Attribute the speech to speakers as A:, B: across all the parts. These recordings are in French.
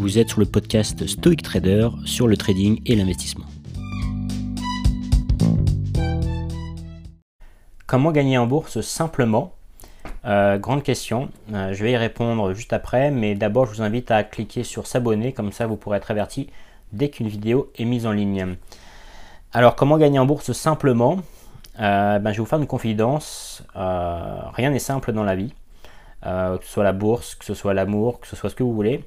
A: Vous êtes sur le podcast Stoic Trader sur le trading et l'investissement. Comment gagner en bourse simplement? Euh, Grande question. Euh, je vais y répondre juste après, mais d'abord je vous invite à cliquer sur s'abonner, comme ça vous pourrez être averti dès qu'une vidéo est mise en ligne. Alors comment gagner en bourse simplement? Euh, ben, Je vais vous faire une confidence. rien n'est simple dans la vie. que ce soit la bourse, que ce soit l'amour, que ce soit ce que vous voulez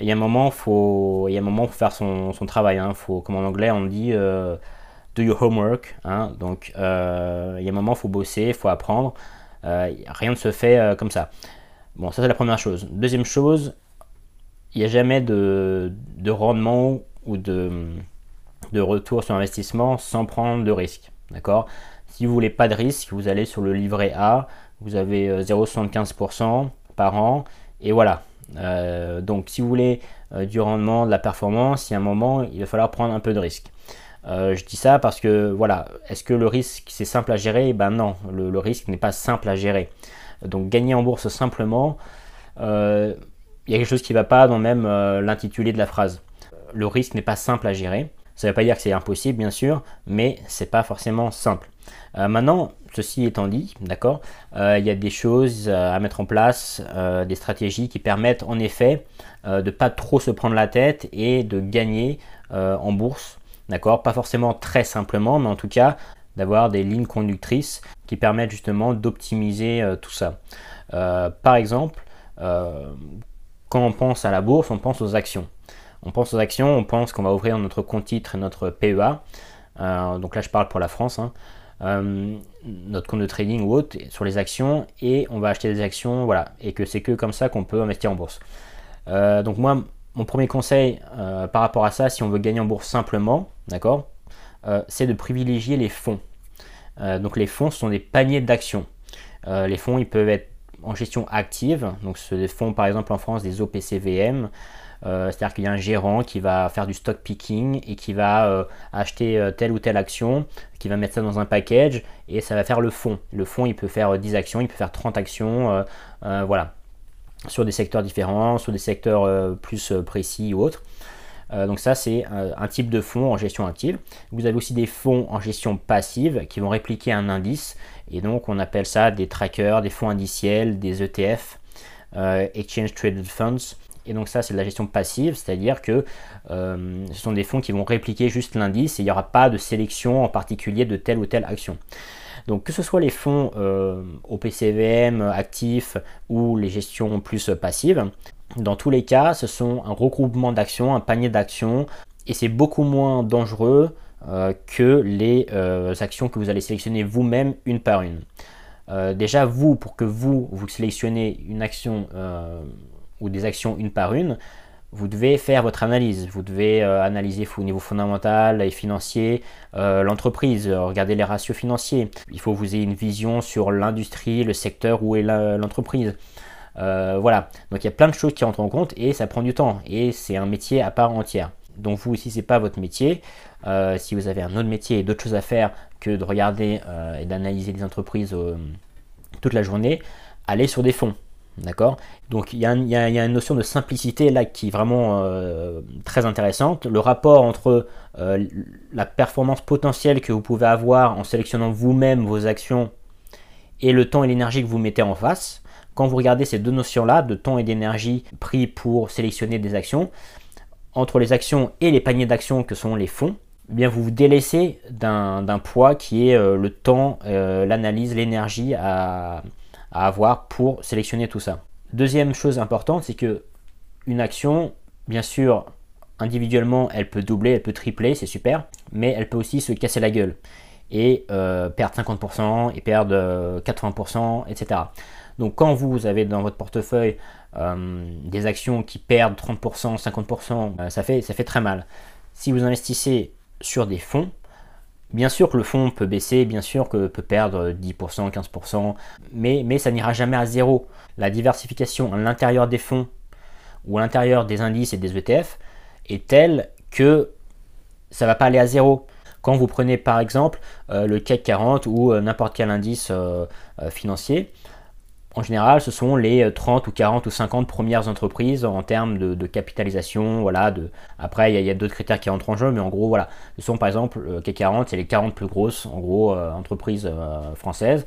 A: il y a un moment, faut, il y a un moment, faut faire son, travail. Hein. Faut, comme en anglais, on dit euh, do your homework. Hein. Donc, euh, il y a un moment, faut bosser, faut apprendre. Euh, rien ne se fait comme ça. Bon, ça c'est la première chose. Deuxième chose, il n'y a jamais de, de, rendement ou de, de retour sur investissement sans prendre de risque. D'accord? Si vous voulez pas de risque, vous allez sur le livret A, vous avez 0,75% par an, et voilà, euh, donc si vous voulez euh, du rendement, de la performance, il y a un moment, il va falloir prendre un peu de risque. Euh, je dis ça parce que voilà, est-ce que le risque c'est simple à gérer? Ben non, le, risque n'est pas simple à gérer. Donc gagner en bourse simplement, il y a quelque chose qui ne va pas dans même l'intitulé de la phrase. Le risque n'est pas simple à gérer. Ça ne veut pas dire que c'est impossible, bien sûr, mais c'est pas forcément simple. maintenant, Ceci étant dit, d'accord, euh, il y a des choses euh, à mettre en place, euh, des stratégies qui permettent en effet de ne pas trop se prendre la tête et de gagner en bourse, d'accord, pas forcément très simplement, mais en tout cas d'avoir des lignes conductrices qui permettent justement d'optimiser tout ça. par exemple, quand on pense à la bourse, on pense aux actions. On pense aux actions, on pense qu'on va ouvrir notre compte titre et notre PEA. donc là, je parle pour la France. Hein. Euh, notre compte de trading ou autre sur les actions et on va acheter des actions, voilà, et que c'est que comme ça qu'on peut investir en bourse. Euh, donc moi, mon premier conseil euh, par rapport à ça, si on veut gagner en bourse simplement, d'accord, c'est de privilégier les fonds. donc les fonds sont des paniers d'actions. les fonds, ils peuvent être en gestion active, donc ce des fonds par exemple en France des OPCVM, euh, c'est-à-dire qu'il y a un gérant qui va faire du stock picking et qui va euh, acheter euh, telle ou telle action, qui va mettre ça dans un package et ça va faire le fonds. Le fonds, il peut faire 10 actions, il peut faire 30 actions, voilà, sur des secteurs différents, sur des secteurs plus précis ou autres. donc ça, c'est un type de fonds en gestion active. Vous avez aussi des fonds en gestion passive qui vont répliquer un indice. Et donc, on appelle ça des trackers, des fonds indiciels, des ETF, Exchange Traded Funds. Et donc ça, c'est de la gestion passive, c'est-à-dire que euh, ce sont des fonds qui vont répliquer juste l'indice et il n'y aura pas de sélection en particulier de telle ou telle action. Donc que ce soit les fonds euh, au PCVM actifs ou les gestions plus passives, dans tous les cas, ce sont un regroupement d'actions, un panier d'actions, et c'est beaucoup moins dangereux euh, que les actions que vous allez sélectionner vous-même une par une. déjà, vous, pour que vous, vous sélectionnez une action ou des actions une par une, vous devez faire votre analyse. Vous devez euh, analyser au niveau fondamental et financier euh, l'entreprise, euh, regarder les ratios financiers. Il faut que vous ayez une vision sur l'industrie, le secteur où est l'entreprise. voilà, donc il y a plein de choses qui entrent en compte et ça prend du temps et c'est un métier à part entière. Donc vous, si c'est pas votre métier, si vous avez un autre métier et d'autres choses à faire que de regarder et d'analyser les entreprises toute la journée, allez sur des fonds. D'accord? Donc il y, a une notion de simplicité là qui est vraiment euh, très intéressante. Le rapport entre euh, la performance potentielle que vous pouvez avoir en sélectionnant vous-même vos actions et le temps et l'énergie que vous mettez en face. Quand vous regardez ces deux notions-là, de temps et d'énergie pris pour sélectionner des actions, entre les actions et les paniers d'actions que sont les fonds, eh bien vous vous délaissez d'un poids qui est euh, le temps, l'analyse, l'énergie à, à avoir pour sélectionner tout ça. Deuxième chose importante, c'est que une action, bien sûr, individuellement, elle peut doubler, elle peut tripler, c'est super, mais elle peut aussi se casser la gueule et euh, perdre 50% et perdre 80%, etc. Donc quand vous avez dans votre portefeuille euh, des actions qui perdent 30%, 50%, euh, ça, fait, ça fait très mal. Si vous investissez sur des fonds, Bien sûr que le fonds peut baisser, bien sûr que peut perdre 10%, 15%, mais, ça n'ira jamais à zéro. La diversification à l'intérieur des fonds ou à l'intérieur des indices et des ETF est telle que ça ne va pas aller à zéro. Quand vous prenez par exemple euh, le CAC 40 ou euh, n'importe quel indice euh, financier, En général, ce sont les 30 ou 40 ou 50 premières entreprises en termes de, capitalisation. Voilà, de... Après, il y a, d'autres critères qui entrent en jeu, mais en gros, voilà, ce sont par exemple le CAC 40, c'est les 40 plus grosses, en gros, entreprises françaises.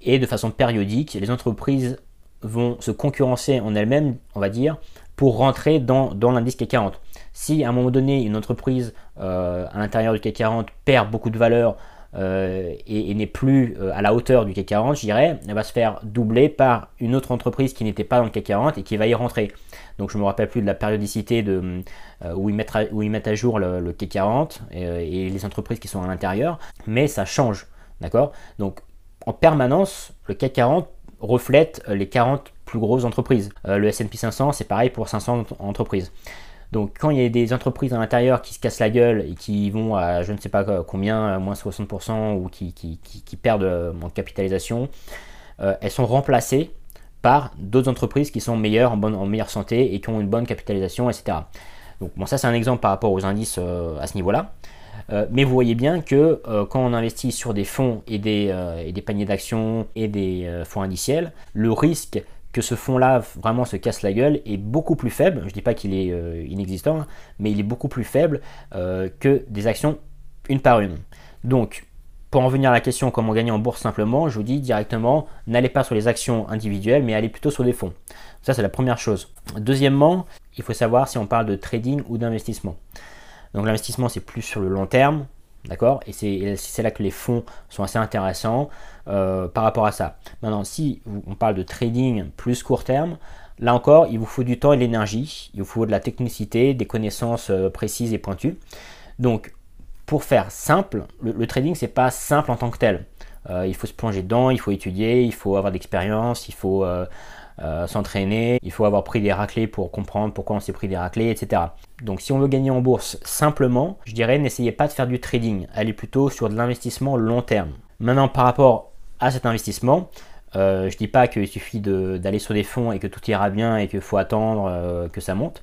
A: Et de façon périodique, les entreprises vont se concurrencer en elles-mêmes, on va dire, pour rentrer dans, l'indice CAC 40. Si à un moment donné, une entreprise euh, à l'intérieur du CAC 40 perd beaucoup de valeur euh, et, n'est plus euh, à la hauteur du CAC 40, je dirais, elle va se faire doubler par une autre entreprise qui n'était pas dans le CAC 40 et qui va y rentrer. Donc je ne me rappelle plus de la périodicité de, où, ils mettent à, où ils mettent à jour le, le CAC 40 et, les entreprises qui sont à l'intérieur, mais ça change. D'accord? Donc en permanence, le CAC 40 reflète les 40 plus grosses entreprises. Euh, le S&P 500, c'est pareil pour 500 entreprises. Donc quand il y a des entreprises à l'intérieur qui se cassent la gueule et qui vont à je ne sais pas combien, moins 60% ou qui, perdent euh, en capitalisation, euh, elles sont remplacées par d'autres entreprises qui sont meilleures, en, bonne, en meilleure santé et qui ont une bonne capitalisation, etc. Donc bon, ça c'est un exemple par rapport aux indices à ce niveau-là. Euh, mais vous voyez bien que euh, quand on investit sur des fonds et des, euh, et des paniers d'actions et des fonds indiciels, le risque que ce fonds-là vraiment se casse la gueule est beaucoup plus faible. Je ne dis pas qu'il est inexistant, hein, mais il est beaucoup plus faible que des actions une par une. Donc, pour en venir à la question comment gagner en bourse simplement, je vous dis directement, n'allez pas sur les actions individuelles, mais allez plutôt sur des fonds. Ça, c'est la première chose. Deuxièmement, il faut savoir si on parle de trading ou d'investissement. Donc l'investissement, c'est plus sur le long terme, d'accord? Et c'est là que les fonds sont assez intéressants euh, par rapport à ça. Maintenant, si on parle de trading plus court terme, là encore, il vous faut du temps et de l'énergie, il vous faut de la technicité, des connaissances euh, précises et pointues. Donc, pour faire simple, le, trading, c'est pas simple en tant que tel. Euh, il faut se plonger dedans, il faut étudier, il faut avoir d'expérience, il faut euh, s'entraîner, il faut avoir pris des raclés pour comprendre pourquoi on s'est pris des raclés, etc. Donc si on veut gagner en bourse simplement, je dirais n'essayez pas de faire du trading, allez plutôt sur de l'investissement long terme. Maintenant par rapport à cet investissement, euh, je ne dis pas qu'il suffit d'aller sur des fonds et que tout ira bien et qu'il faut attendre euh, que ça monte.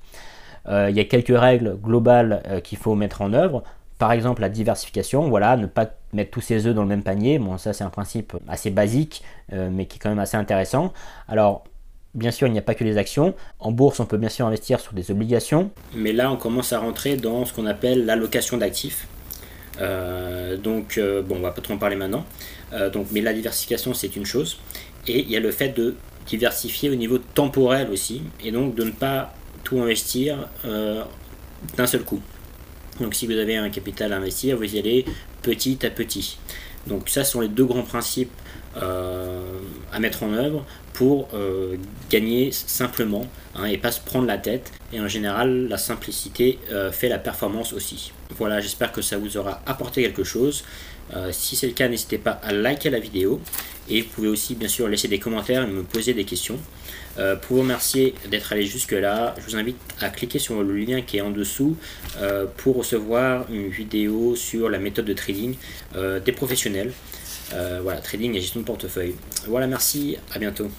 A: il y a quelques règles globales qu'il faut mettre en œuvre. Par exemple, la diversification, voilà, ne pas mettre tous ses œufs dans le même panier. Bon, ça c'est un principe assez basique, mais qui est quand même assez intéressant. Alors, Bien sûr, il n'y a pas que les actions. En bourse, on peut bien sûr investir sur des obligations. Mais là, on commence à rentrer dans ce qu'on appelle l'allocation d'actifs. Euh, donc, euh, bon, on va pas trop en parler maintenant. Euh, mais la diversification, c'est une chose. Et il y a le fait de diversifier au niveau temporel aussi. Et donc, de ne pas tout investir d'un seul coup. Donc, si vous avez un capital à investir, vous y allez petit à petit. Donc, ça sont les deux grands principes mettre en œuvre pour euh, gagner simplement hein, et pas se prendre la tête. Et en général, la simplicité euh, fait la performance aussi. Voilà, j'espère que ça vous aura apporté quelque chose. Euh, si c'est le cas, n'hésitez pas à liker la vidéo et vous pouvez aussi bien sûr laisser des commentaires et me poser des questions. pour vous remercier d'être allé jusque là, je vous invite à cliquer sur le lien qui est en dessous pour recevoir une vidéo sur la méthode de trading des professionnels. Voilà, trading et gestion de portefeuille. Voilà, merci, à bientôt.